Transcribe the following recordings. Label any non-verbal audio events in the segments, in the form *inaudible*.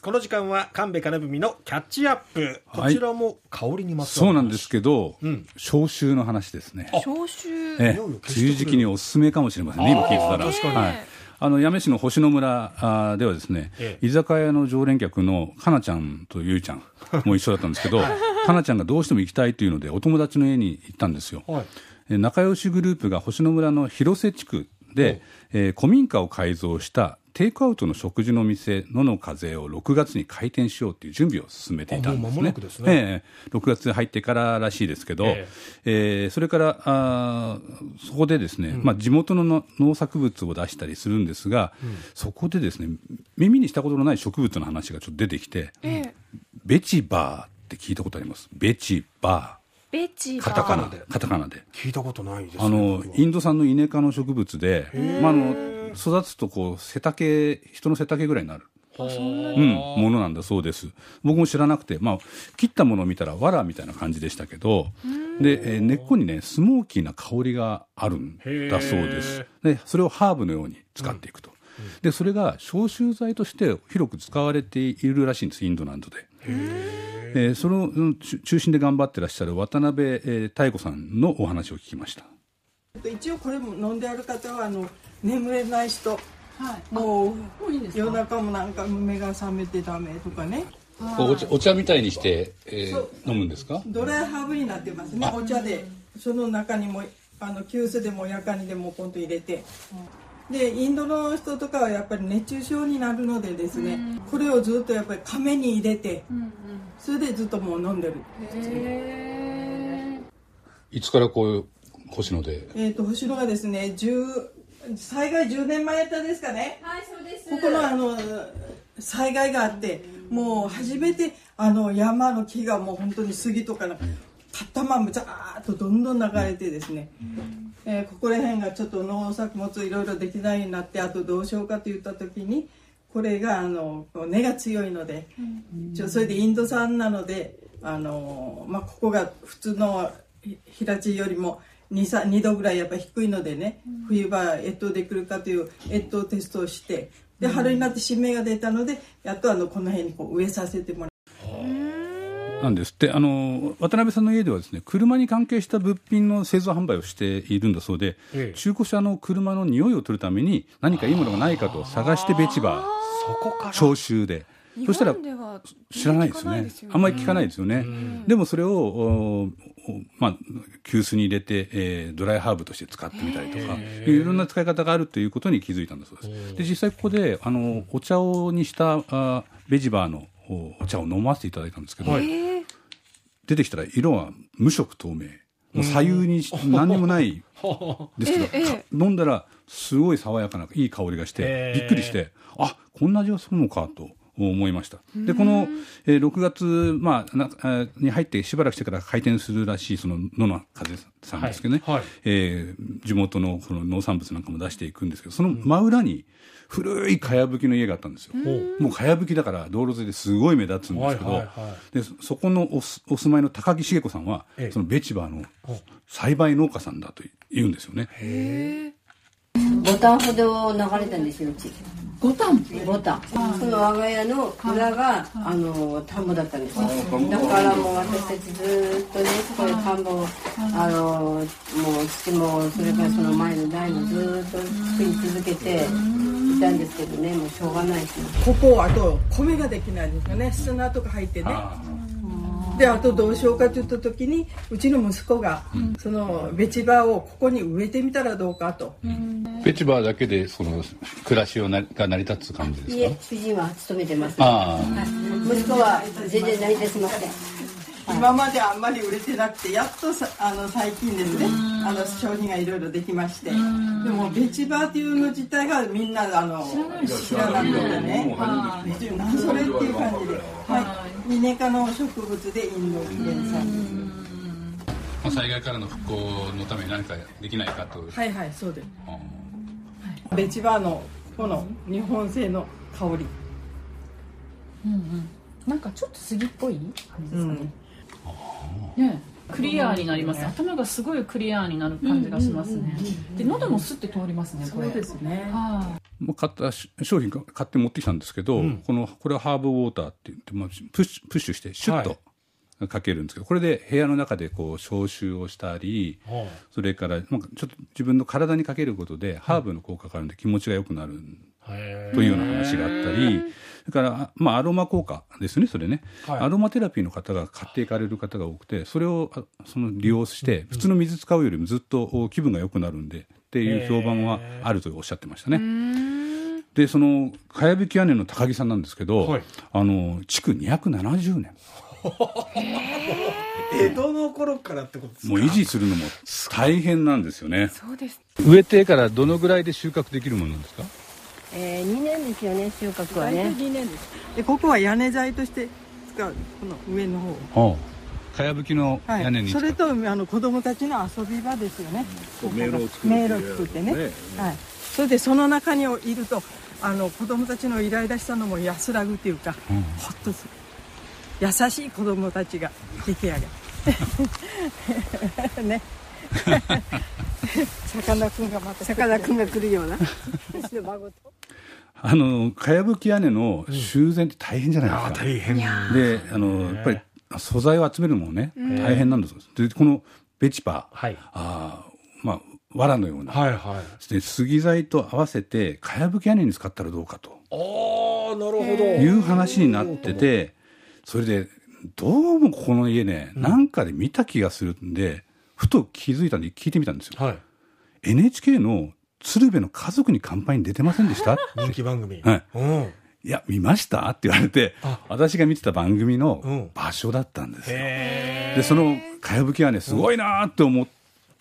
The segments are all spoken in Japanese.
この時間は神戸金文のキャッチアップ。こちらも香りにまつわる、そうなんですけど、うん、消臭の話ですね。消臭。え梅雨時期におすすめかもしれませんね今聞いてたら。確かに、はい。あの八女市の星野村ではですね、ええ、居酒屋の常連客のかなちゃんとゆいちゃんも一緒だったんですけど、かなちゃんがどうしても行きたいというのでお友達の家に行ったんですよ、はい、仲良しグループが星野村の広瀬地区で、えー、古民家を改造したテイクアウトの食事の店野の風を6月に開店しようという準備を進めていたんですね。すね。えー、6月入ってかららしいですけど、えー、えー、それからあそこでですね、うん、まあ、地元の農作物を出したりするんですが、うん、そこでですね耳にしたことのない植物の話がちょっと出てきて、えー、ベチバーって聞いたことあります？ベチバー。ベチカタカナで。カタカナで。聞いたことないです、ね、あの、インド産のイネ科の植物で、まあ、あの、育つとこう、背丈、人の背丈ぐらいになる。うん、ものなんだそうです。僕も知らなくて、まあ、切ったものを見たら、わらみたいな感じでしたけど、で、えー、根っこにね、スモーキーな香りがあるんだそうです。で、それをハーブのように使っていくと。うん、で、それが消臭剤として広く使われているらしいんです、インドなどで。えー、その中心で頑張ってらっしゃる渡辺、えー、妙子さんのお話を聞きました一応これも飲んである方はあの眠れない人、はい、もう夜中もなんか目が覚めてダメとかね。お茶お茶みたいにして、えー、飲むんですか？ドライハーブになってますねお茶で。その中にもあの急須でもやかにでもポンと入れて、でインドの人とかはやっぱり熱中症になるのでですね、これをずっとやっぱり亀に入れて、それでずっともう飲んでる。いつからこういう星野で。えっ、と星野がですね災害10年前やったですかね。はいそうです。ここのあの災害があってもう初めてあの山の木がもう本当に杉とかの立ったままザーッとどんどん流れてですね、えー、ここら辺がちょっと農作物いろいろできないようになってあとどうしようかといった時にこれがあの根が強いので、うん、それでインド産なのであの、まあ、ここが普通の平地よりも 2, 2度ぐらいやっぱ低いのでね、うん、冬場越冬できるかという越冬テストをしてで春になって新芽が出たのでやっとあのこの辺にこう植えさせてもらなんです。ってあの渡辺さんの家ではですね車に関係した物品の製造販売をしているんだそうで、ええ、中古車の車の匂いを取るために何かいいものがないかと探してベチバー。消臭で。そしたら知らないですよね、あんまり聞かないですよね、でもそれを、まあ、急須に入れて、えー、ドライハーブとして使ってみたりとかいろんな使い方があるということに気づいたんだそうです。で実際ここであのお茶をにしたあベジバーのお茶を飲ませていただいたんですけど、出てきたら色は無色透明。もう左右に何にもない。*laughs* ですけど、飲んだらすごい爽やかないい香りがしてびっくりしてあこんな味がするのかと。思いました。で、この、えー、6月、まあ、なに入ってしばらくしてから開店するらしい、その野の風さんですけどね、はい。はい、えー、地元のこの農産物なんかも出していくんですけど、その真裏に、古いかやぶきの家があったんですよ。もうかやぶきだから道路沿いですごい目立つんですけど、はいはいはい、でそこのおお住まいの高木茂子さんは、ええ、そのベチバーの栽培農家さんだと言うんですよね。へボタンほど流れたんですようち。ボタン？ボタン、その我が家の裏が、あの田んぼだったんですよ。だからもう私たちずっとねこれ田んぼあのもう父もそれからその前の代もずっと作り続けていたんですけどねもうしょうがないし。ここあと米ができないんですよね。砂とか入ってねであとどうしようかといった時にうちの息子が、そのベチバーをここに植えてみたらどうかと、ベチバーだけでその暮らしをなが成り立つ感じですか？いえ主人は勤めてます。あ息子は全然成り立ちません。今まであんまり売れてなくてやっとさあの最近ですねあの商品がいろいろできまして。でもベチバーっていうの自体がみんなあの知らなくてね。何それっていう感じで、はい、イネ科の植物でインド原産まあ、災害からの復興のために何かできないかと。はいはいそうです。ベチバーのこの日本製の香り。うんうん。なんかちょっと杉っぽい感じですかね、ねクリアになります。頭がすごいクリアになる感じがしますね、で喉もスッて通りますねこれ。そうですね。はもう買ったし商品か買って持ってきたんですけど、このこれはハーブウォーターって言って、まあ、プッシュプッシュしてシュッとかけるんですけど、これで部屋の中でこう消臭をしたり、はそれからなんかちょっと自分の体にかけることでハーブの効果があるんで気持ちが良くなるというような話があったり、それから、まあ、アロマ効果ですね、それね、はい。アロマテラピーの方が買っていかれる方が多くて、それをあその利用して、普通の水使うよりもずっとお気分が良くなるんでっていう評判はあるとおっしゃってましたね。で、その、かやぶき屋根の高木さんなんですけど、はい。あの、築270年。江戸の頃からってことですか？もう維持するのも大変なんですよね。そうです。植えてからどのぐらいで収穫できるものなんですか？えー、2年ですよね収穫は大体ね2年です。でここは屋根材として使うこの上の方。かやぶきのはい。屋根に使う、それとあの子供たちの遊び場ですよね、ここが迷路を作る迷路を作ってね。はい、それでその中にいるとあの子供たちのイライラしたのも安らぐっていうか、ほっとする優しい子供たちが出来上がる *laughs* ね。さかなクンがまたさかなクンが来るような。孫と。あの、かやぶき屋根の修繕って大変じゃないですか。あ大変。で、あの、やっぱり素材を集めるのもね、大変なんです。で、このベチパー、はい。あーまあ、藁のような、はいはい。で杉材と合わせて、かやぶき屋根に使ったらどうかと。ああなるほど。いう話になってて、それで、どうもここの家ね、なんかで見た気がするんで、ふと気づいたんで聞いてみたんですよ。はい。NHK の鶴瓶の家族に乾杯に出てませんでした？*laughs* 人気番組。はい。うん。いや、見ました？って言われてあ、私が見てた番組うん。の場所だったんですよ。へで、その、かやぶきはね、すごいなーって思っ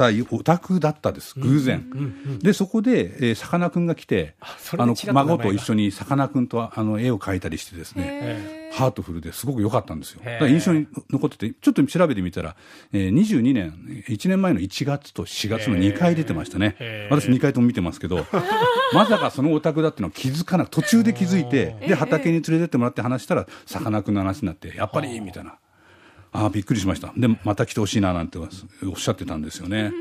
たお宅だったです、偶然。で、そこで、えーさかなクンが来て、あの孫と一緒にさかなクンとあの絵を描いたりしてですね、えハートフルですごく良かったんですよ。だから印象に残ってて、ちょっと調べてみたら、えー22年、1年前の1月と4月の2回出てましたね。私2回とも見てますけど、*laughs* まさかそのお宅だっていうのは気づかなく、途中で気づいて、で、畑に連れてってもらって話したら、さかなクンの話になって、やっぱり、みたいな。ああ、びっくりしました。で、また来てほしいな、なんておっしゃってたんですよね。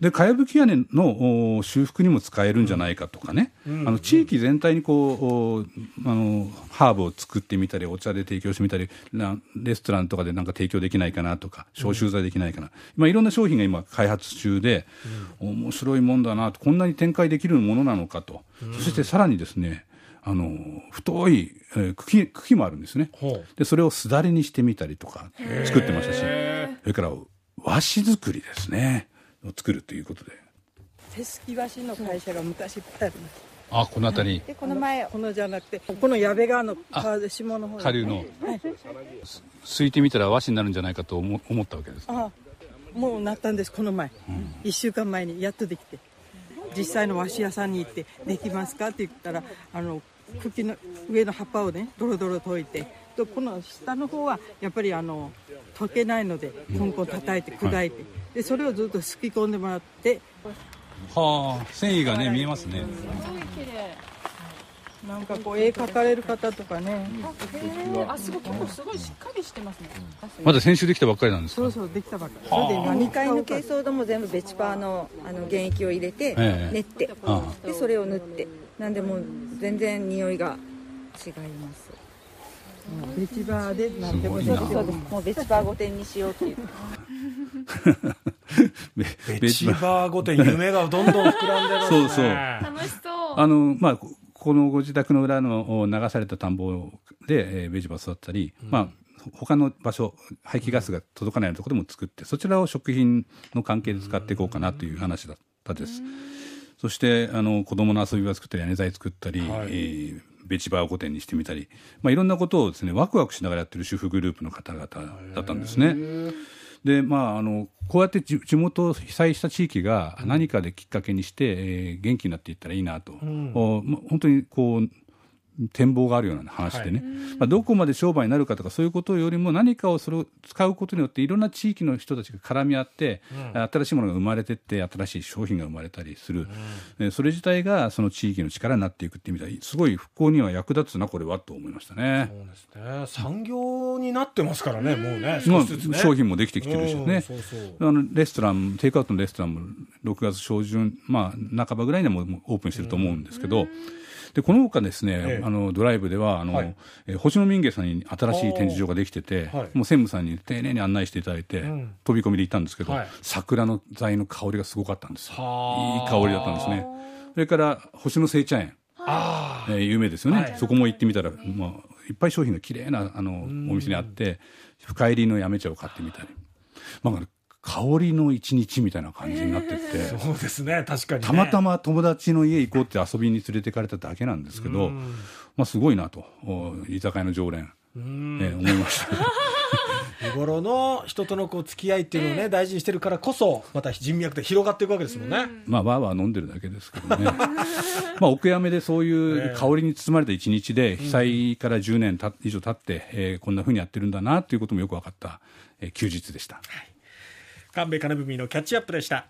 で、かやぶき屋根のお修復にも使えるんじゃないかとかね、あの地域全体にこうおあのハーブを作ってみたり、お茶で提供してみたり、なレストランとかでなんか提供できないかなとか、消臭剤できないかな、まあ、いろんな商品が今、開発中で、面白いもんだなと、こんなに展開できるものなのかと、そしてさらにですね、あの太い、えー茎茎もあるんですね。でそれをすだれにしてみたりとか作ってましたし。それから和紙作りですね。を作るということで。手すき和紙の会社が昔いっぱいあるんですあこの辺り。でこの前このじゃなくてこの矢部川の下の方下流の。はい。すいてみたら和紙になるんじゃないかと思思ったわけですあもうなったんですこの前、一1週間前にやっとできて。実際の和紙屋さんに行って「できますか?」って言ったらあの茎の上の葉っぱをねドロドロ溶いてとこの下の方はやっぱりあの溶けないのでコンコン叩いて砕いて、でそれをずっとすき込んでもらってはあ繊維がね見えますね。なんかこう絵描かれる方とかね。あすごい結構すごいしっかりしてますね。まだ先週できたばっかりなんですか？そうそうできたばっかり。それで何2階の珪藻土も全部ベチパーのあの原液を入れてええ。練って、あ。でそれを塗ってなんでもう全然匂いが違います。ベチバーで何でもすごいなそうです。もうベチパー御殿にしようっていう。べベチバー御殿夢がどんどん膨らんでますね。*laughs* そうそう。楽しそう。あのまあここのご自宅の裏のお流された田んぼで、えーベジバ育ったり、まあ他の場所排気ガスが届かないようなところでも作ってそちらを食品の関係で使っていこうかなという話だったです。そしてあの子供の遊び場作ったり屋根材作ったり、はい。えーベチバー御殿にしてみたり、まあ、いろんなことをですねワクワクしながらやってる主婦グループの方々だったんですね。でまあ、あのこうやって地地元被災した地域が何かできっかけにして、えー元気になっていったらいいなと、おま本当にこう展望があるような話でね、はい、まあ、どこまで商売になるかとかそういうことよりも何かをそれを使うことによっていろんな地域の人たちが絡み合って、うん、新しいものが生まれてって新しい商品が生まれたりする、うん、それ自体がその地域の力になっていくっていう意味ではすごい復興には役立つなこれはと思いましたね。そうですね。産業になってますからね、もうね、ね。商品もできてきてるしね、そうそう。あのレストラン、テイクアウトのレストランも6月初旬、まあ、半ばぐらいにはもうオープンしてると思うんですけど、でこのほかですね、ええ、あのドライブではあの、はい、え星野民芸さんに新しい展示場ができてて、はい、もう専務さんに丁寧に案内していただいて、うん、飛び込みで行ったんですけど、はい、桜の材の香りがすごかったんですいい香りだったんですね。それから星野製茶園。あ、えー、有名ですよね、そこも行ってみたら、まあ、いっぱい商品が綺麗なあのお店にあって深入りのやめ茶を買ってみたり、まあ、香りの一日みたいな感じになってって、そうですね。確かに、ね、たまたま友達の家行こうって遊びに連れてかれただけなんですけど、まあ、すごいなと。居酒屋の常連、えー、思いました。*laughs* 日頃の人とのこう付き合いっていうのをね、大事にしてるからこそまた人脈で広がっていくわけですもんね、まあわーわー飲んでるだけですけどね。*laughs* まあお悔やめでそういう香りに包まれた一日で被災から10年た以上経って、えー、こんなふうにやってるんだなっていうこともよく分かった、えー、休日でした。はい神戸金文のキャッチアップでした。